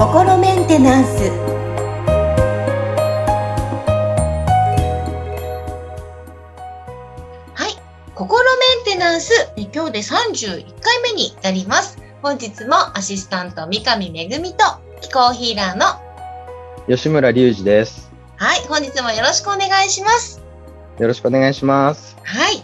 心メンテナンス。はい。心メンテナンス。今日で31回目になります。本日もアシスタント三上恵と気候ヒーラーの吉村隆二です。はい。本日もよろしくお願いします。よろしくお願いします。はい。さ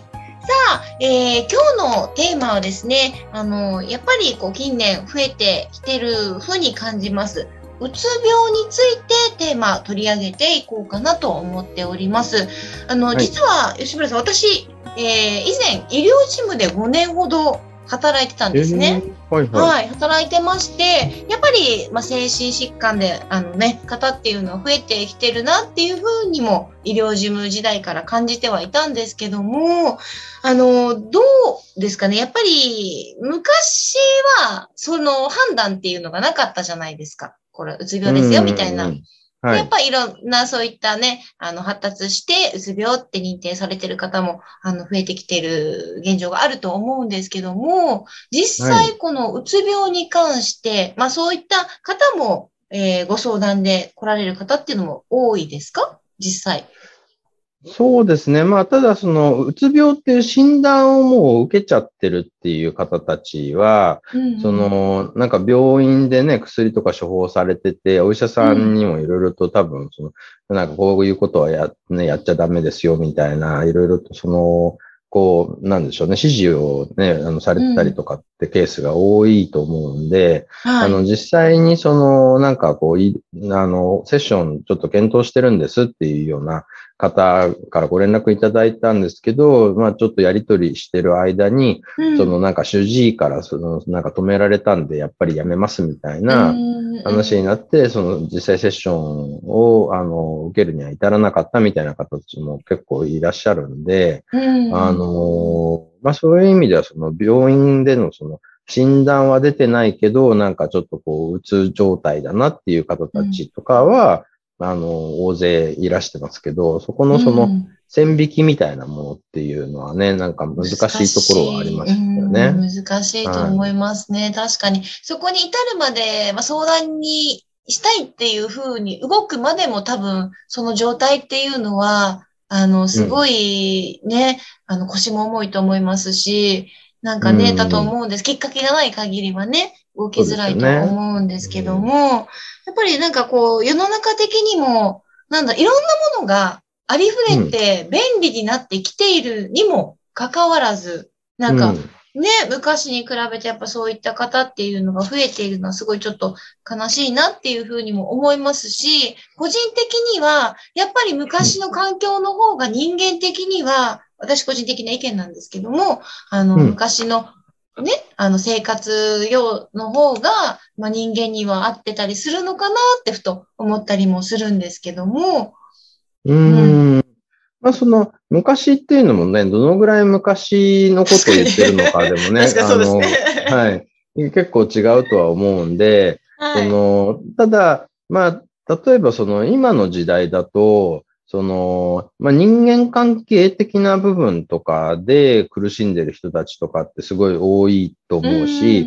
あ、えー、今日のテーマはですね、あの、やっぱりこう近年増えてきてるふうに感じます。うつ病についてテーマ取り上げていこうかなと思っております。あの、はい、実は吉村さん、私、えー、以前医療事務で5年ほど働いてたんですね。えー、はい、はい、はい、働いてまして、やっぱり、まあ、精神疾患で、あのね、方っていうのは増えてきてるなっていうふうにも、医療事務時代から感じてはいたんですけども、あの、どうですかね。やっぱり、昔は、その判断っていうのがなかったじゃないですか。これ、うつ病ですよ、みたいな。はい、やっぱりいろんなそういったね、あの、発達して、うつ病って認定されてる方も、あの、増えてきてる現状があると思うんですけども、実際このうつ病に関して、はい、まあそういった方も、えー、ご相談で来られる方っていうのも多いですか？実際。そうですね。まあ、ただ、その、うつ病っていう診断をもう受けちゃってるっていう方たちは、うんうん、その、なんか病院でね、薬とか処方されてて、お医者さんにもいろいろと多分、その、なんかこういうことはや、ね、やっちゃダメですよ、みたいな、いろいろとその、こう、なんでしょうね、指示をね、あの、されてたりとかってケースが多いと思うんで、うんはい、あの、実際にその、なんかこう、い、あの、セッションちょっと検討してるんですっていうような方からご連絡いただいたんですけど、まあちょっとやりとりしてる間に、うん、そのなんか主治医からそのなんか止められたんで、やっぱりやめますみたいな話になって、その実際セッションをあの受けるには至らなかったみたいな方たちも結構いらっしゃるんで、うん、あの、まあそういう意味ではその病院でのその診断は出てないけど、なんかちょっとこう、うつ状態だなっていう方たちとかは、あの、大勢いらしてますけど、そこのその、線引きみたいなものっていうのはね、なんか難しいところはありますよね。難しいと思いますね、はい、確かに。そこに至るまで、まあ、相談にしたいっていうふうに動くまでも多分、その状態っていうのは、あの、すごいね、うん、あの、腰も重いと思いますし、なんかね、だと思うんです。きっかけがない限りはね、動きづらいと思うんですけども、ねうん、やっぱりなんかこう、世の中的にも、なんだ、いろんなものがありふれて便利になってきているにもかかわらず、なんか、ね、昔に比べてやっぱそういった方っていうのが増えているのはすごいちょっと悲しいなっていうふうにも思いますし、個人的には、やっぱり昔の環境の方が人間的には、私個人的な意見なんですけども、あの、昔のね、あの生活用の方が、まあ、人間には合ってたりするのかなってふと思ったりもするんですけども。うん。うんまあ、その、昔っていうのもね、どのぐらい昔のことを言ってるのかでも ね、あの、はい。結構違うとは思うんで、はい、その、ただ、まあ、例えばその、今の時代だと、その、まあ、人間関係的な部分とかで苦しんでる人たちとかってすごい多いと思うし、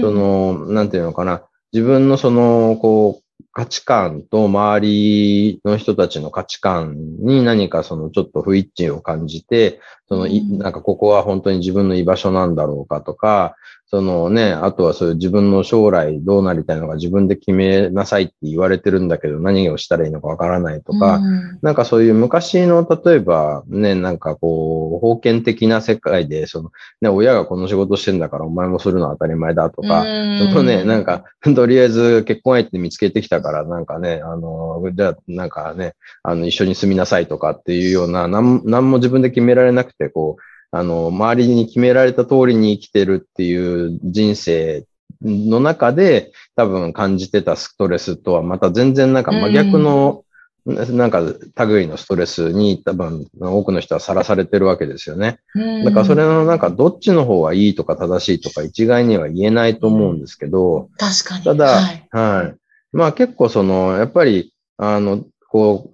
その、なんていうのかな、自分のその、こう、価値観と周りの人たちの価値観に何かそのちょっと不一致を感じて、その、なんかここは本当に自分の居場所なんだろうかとか、そのね、あとはそういう自分の将来どうなりたいのか自分で決めなさいって言われてるんだけど何をしたらいいのかわからないとか、うん、なんかそういう昔の例えばね、なんかこう、封建的な世界で、そのね、親がこの仕事してんだからお前もするのは当たり前だとか、うん、そのね、なんか、とりあえず結婚相手見つけてきたからなんかね、あの、じゃあなんかね、あの、一緒に住みなさいとかっていうような、なん、なんも自分で決められなくて、こう、あの、周りに決められた通りに生きてるっていう人生の中で多分感じてたストレスとはまた全然なんか真逆の、なんか類のストレスに多分多くの人はさらされてるわけですよね。だからそれのなんかどっちの方がいいとか正しいとか一概には言えないと思うんですけど、確かに。ただ、はい、はい。まあ結構その、やっぱり、あの、こ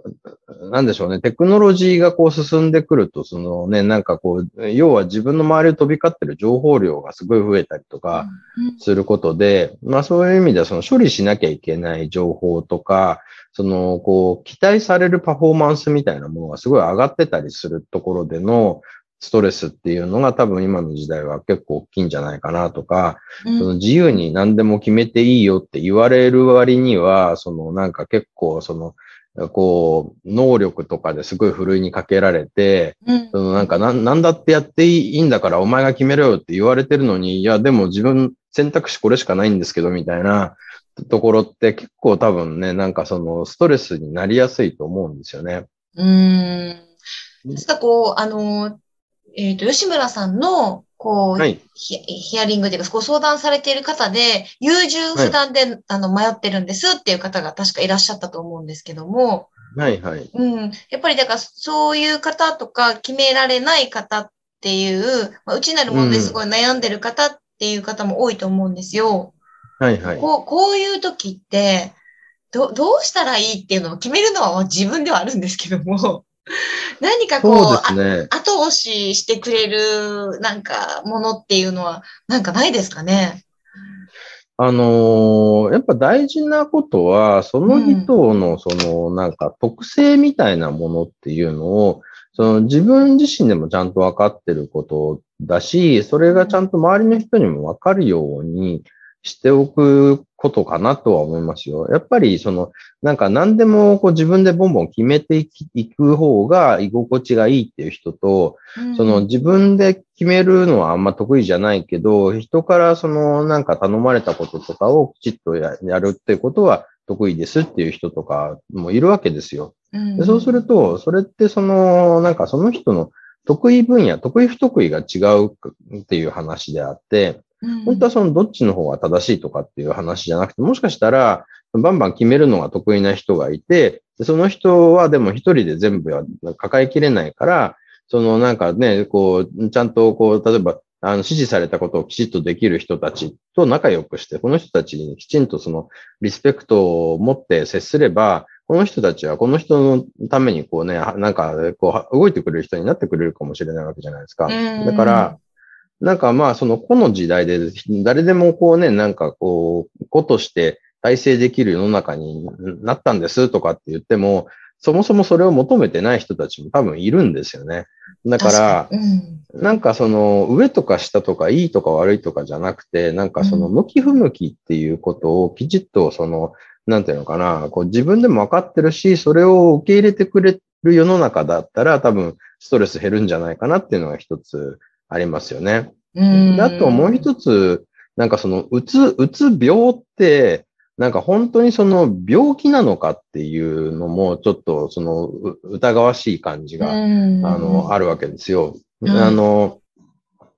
う、なんでしょうね、テクノロジーがこう進んでくると、そのね、なんかこう、要は自分の周りを飛び交ってる情報量がすごい増えたりとかすることで、まあそういう意味ではその処理しなきゃいけない情報とか、その、こう、期待されるパフォーマンスみたいなものがすごい上がってたりするところでの、ストレスっていうのが多分今の時代は結構大きいんじゃないかなとか、うん、その自由に何でも決めていいよって言われる割には、そのなんか結構その、こう、能力とかですごいふるいにかけられて、うん、そのなんかな、なんだってやっていいんだからお前が決めろよって言われてるのに、いや、でも自分選択肢これしかないんですけど、みたいなところって結構多分ね、なんかそのストレスになりやすいと思うんですよね。うん。ですかこう、あの、えっ、ー、と、吉村さんの、こう、はい、ヒアリングというか、ご相談されている方で、優柔不断で、はい、あの、迷ってるんですっていう方が確かいらっしゃったと思うんですけども、はいはい。うん。やっぱりだから、そういう方とか、決められない方っていう、まあ、内なるものですごい悩んでる方っていう方も多いと思うんですよ。はいはい。こう、こういう時って、ど、どうしたらいいっていうのを決めるのは自分ではあるんですけども、何かこう、うね、後押ししてくれるなんかものっていうのはなんかないですかね？あのー、やっぱ大事なことは、その人のそのなんか特性みたいなものっていうのを、その自分自身でもちゃんと分かってることだし、それがちゃんと周りの人にも分かるようにしておくことかなとは思いますよ。やっぱり、その、なんか何でもこう自分でボンボン決めていく方が居心地がいいっていう人と、うん、その自分で決めるのはあんま得意じゃないけど、人からそのなんか頼まれたこととかをきちっとやるっていうことは得意ですっていう人とかもいるわけですよ。でそうすると、それってその、なんかその人の得意分野、得意不得意が違うっていう話であって、本当はそのどっちの方が正しいとかっていう話じゃなくて、もしかしたら、バンバン決めるのが得意な人がいて、その人はでも一人で全部は抱えきれないから、そのなんかね、こう、ちゃんとこう、例えば、あの、指示されたことをきちっとできる人たちと仲良くして、この人たちにきちんとそのリスペクトを持って接すれば、この人たちはこの人のためにこうね、なんかこう動いてくれる人になってくれるかもしれないわけじゃないですか。だから、なんかまあ、その個の時代で、誰でもこうね、なんかこう、個として体制できる世の中になったんですとかって言っても、そもそもそれを求めてない人たちも多分いるんですよね。だから、うん、なんかその上とか下とかいいとか悪いとかじゃなくて、なんかその向き不向きっていうことをきちっとその、なんていうのかな、こう自分でも分かってるし、それを受け入れてくれる世の中だったら多分ストレス減るんじゃないかなっていうのが一つありますよね。であともう一つ、なんかその、うつ、うつ病って、なんか本当にその病気なのかっていうのもちょっとその疑わしい感じが、あの、あるわけですよ。あの、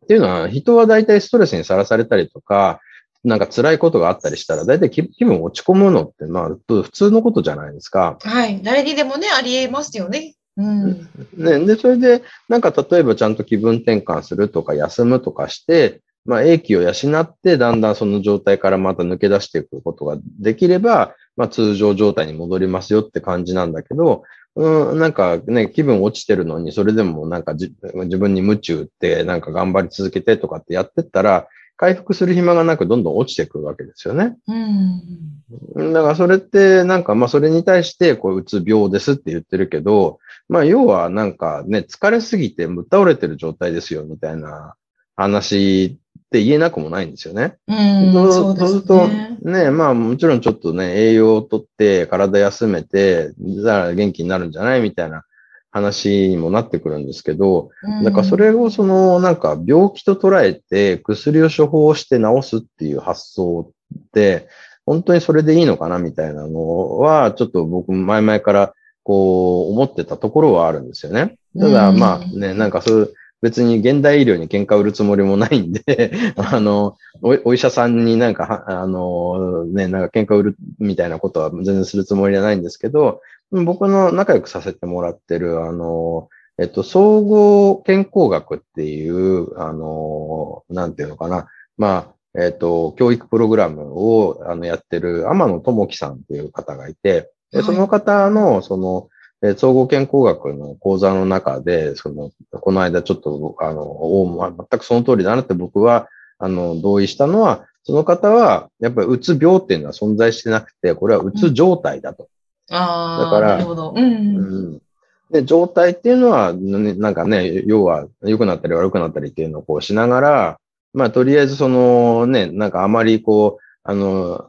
っていうのは人は大体ストレスにさらされたりとか、なんか辛いことがあったりしたら、大体気分落ち込むのって、まあ、普通のことじゃないですか。はい。誰にでもね、あり得ますよね。うん、ね、で、それで、なんか例えばちゃんと気分転換するとか休むとかして、まあ、英気を養って、だんだんその状態からまた抜け出していくことができれば、まあ、通常状態に戻りますよって感じなんだけど、うん、なんかね、気分落ちてるのに、それでもなんか自分に夢中って、なんか頑張り続けてとかってやってったら、回復する暇がなくどんどん落ちてくるわけですよね。うん。だからそれって、なんかまあそれに対して、こう、うつ病ですって言ってるけど、まあ要はなんかね、疲れすぎてむ倒れてる状態ですよみたいな話って言えなくもないんですよね。うん。そうすると、ね、まあもちろんちょっとね、栄養をとって体休めて、だから元気になるんじゃないみたいな話にもなってくるんですけど、なんかそれをそのなんか病気と捉えて薬を処方して治すっていう発想って、本当にそれでいいのかなみたいなのは、ちょっと僕前々からこう思ってたところはあるんですよね。ただまあね、なんかそういう別に現代医療に喧嘩売るつもりもないんで あのお、お医者さんになんか、あの、ね、なんか喧嘩売るみたいなことは全然するつもりはないんですけど、僕の仲良くさせてもらってる、あの、えっと、総合健康学っていう、あの、なんていうのかな。まあ、えっと、教育プログラムをあのやってる天野智樹さんっていう方がいて、でその方の、その、え総合健康学の講座の中で、その、この間ちょっと、あの、お全くその通りだなって僕は、あの、同意したのは、その方は、やっぱりうつ病っていうのは存在してなくて、これはうつ状態だと。うん、ああ、だから、なるほど。うん。うんで、状態っていうのは、なんかね、要は良くなったり悪くなったりっていうのをこうしながら、まあ、とりあえずそのね、なんかあまりこう、あの、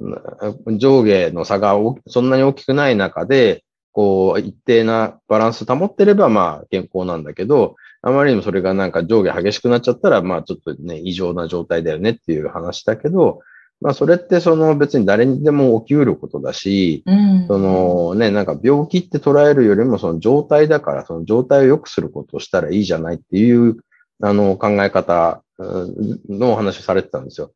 上下の差がそんなに大きくない中で、こう、一定なバランス保ってれば、まあ、健康なんだけど、あまりにもそれがなんか上下激しくなっちゃったら、まあ、ちょっとね、異常な状態だよねっていう話だけど、まあ、それってその別に誰にでも起きうることだし、うん、そのね、なんか病気って捉えるよりもその状態だから、その状態を良くすることをしたらいいじゃないっていう、あの、考え方のお話をされてたんですよ。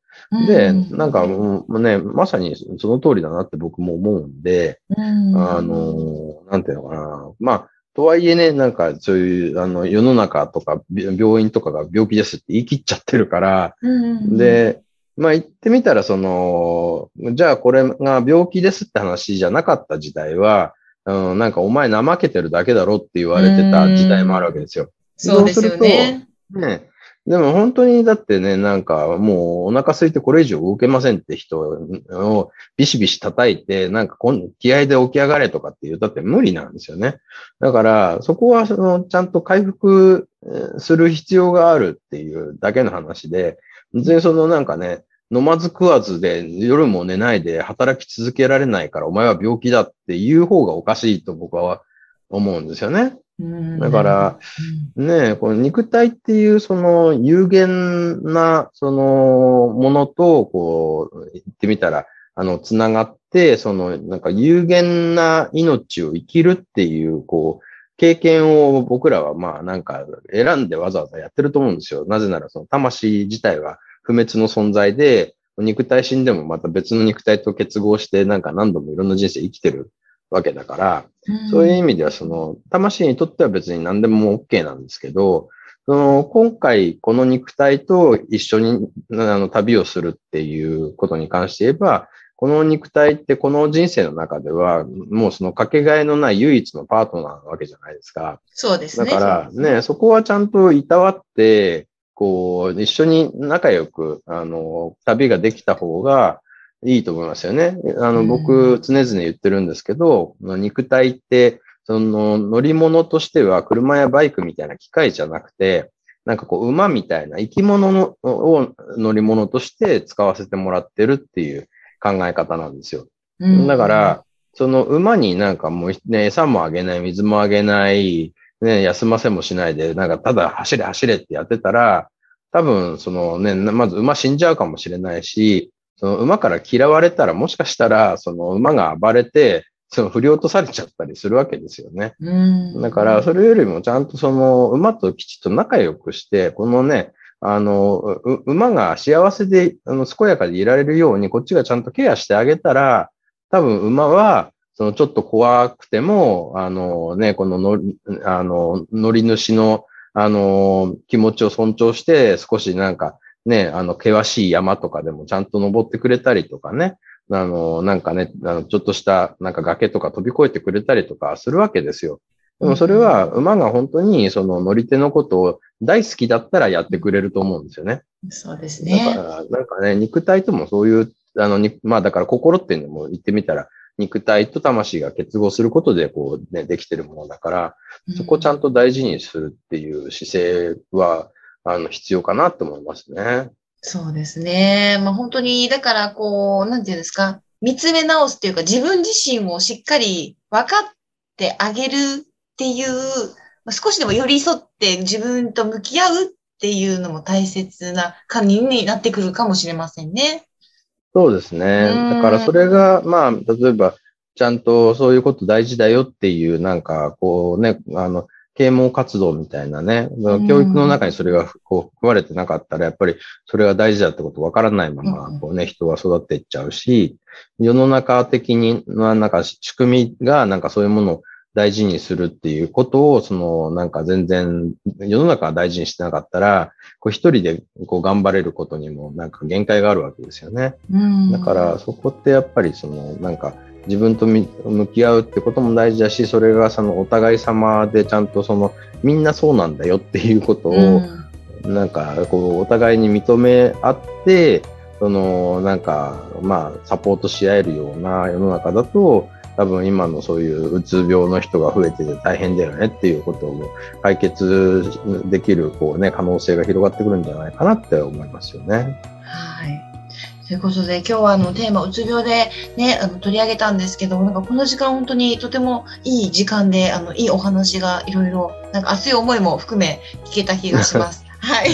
で、なんかもうね、まさにその通りだなって僕も思うんで、うん、あの、なんていうのかな。まあ、とはいえね、なんかそういう、あの、世の中とか病院とかが病気ですって言い切っちゃってるから、うんで、まあ言ってみたら、その、じゃあこれが病気ですって話じゃなかった時代は、うん、なんかお前怠けてるだけだろって言われてた時代もあるわけですよ。そうですよね。ね、でも本当にだってね、なんかもうお腹空いてこれ以上動けませんって人をビシビシ叩いて、なんか気合で起き上がれとかって言ったって無理なんですよね。だからそこはそのちゃんと回復する必要があるっていうだけの話で、別にそのなんかね、飲まず食わずで夜も寝ないで働き続けられないからお前は病気だっていう方がおかしいと僕は思うんですよね。だから、ね、この肉体っていうその有限なそのものと、こう、言ってみたら、あの、つながって、その、なんか有限な命を生きるっていう、こう、経験を僕らはまあなんか選んでわざわざやってると思うんですよ。なぜならその魂自体は不滅の存在で、肉体死んでもまた別の肉体と結合してなんか何度もいろんな人生生きてるわけだから、そういう意味では、その、魂にとっては別に何でも OK なんですけど、その、今回、この肉体と一緒に、あの、旅をするっていうことに関して言えば、この肉体ってこの人生の中では、もうそのかけがえのない唯一のパートナーなわけじゃないですか。そうですね。だからね、そこはちゃんといたわって、こう、一緒に仲良く、あの、旅ができた方が、いいと思いますよね。あの、僕、常々言ってるんですけど、肉体って、その乗り物としては車やバイクみたいな機械じゃなくて、なんかこう馬みたいな生き物のを乗り物として使わせてもらってるっていう考え方なんですよ。だから、その馬になんかもうね、餌もあげない、水もあげない、ね、休ませもしないで、なんかただ走れ走れってやってたら、多分そのね、まず馬死んじゃうかもしれないし、その馬から嫌われたら、もしかしたら、その馬が暴れて、その振り落とされちゃったりするわけですよね。だから、それよりもちゃんとその馬ときちっと仲良くして、このね、あの、馬が幸せで、あの、健やかでいられるように、こっちがちゃんとケアしてあげたら、多分馬は、そのちょっと怖くても、あのね、このの、あの、乗り主の、あの、気持ちを尊重して、少しなんか、ね、あの、険しい山とかでもちゃんと登ってくれたりとかね、あの、なんかね、あのちょっとしたなんか崖とか飛び越えてくれたりとかするわけですよ。でもそれは馬が本当にその乗り手のことを大好きだったらやってくれると思うんですよね。そうですね。だから、なんかね、肉体ともそういう、あの、まあだから心っていうのも言ってみたら、肉体と魂が結合することでこうね、できてるものだから、そこをちゃんと大事にするっていう姿勢は、あの、必要かなと思いますね。そうですね。まあ本当に、だからこう、なんていうんですか、見つめ直すっていうか、自分自身をしっかり分かってあげるっていう、まあ、少しでも寄り添って自分と向き合うっていうのも大切な感じになってくるかもしれませんね。そうですね。だからそれが、まあ、例えば、ちゃんとそういうこと大事だよっていう、なんか、こうね、あの、啓蒙活動みたいなね、教育の中にそれがこう含まれてなかったら、やっぱりそれが大事だってことわからないまま、こうね、人は育っていっちゃうし、世の中的に、なんか仕組みがなんかそういうものを大事にするっていうことを、その、なんか全然、世の中は大事にしてなかったら、こう一人でこう頑張れることにもなんか限界があるわけですよね。だからそこってやっぱりその、なんか自分と向き合うってことも大事だし、それがそのお互い様でちゃんとその、みんなそうなんだよっていうことを、なんかこうお互いに認め合って、そのなんかまあサポートし合えるような世の中だと多分今のそういううつ病の人が増えてて大変だよねっていうことを解決できるこう、ね、可能性が広がってくるんじゃないかなって思いますよね。はいということで、今日はあのテーマ、うつ病でね、あの取り上げたんですけど、なんかこの時間本当にとてもいい時間で、あの、いいお話がいろいろ、なんか熱い思いも含め聞けた気がします。はい。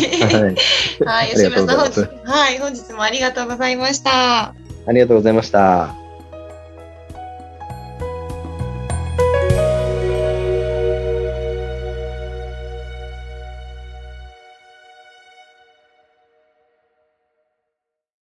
はい。吉村さん、はい。本日もありがとうございました。ありがとうございました。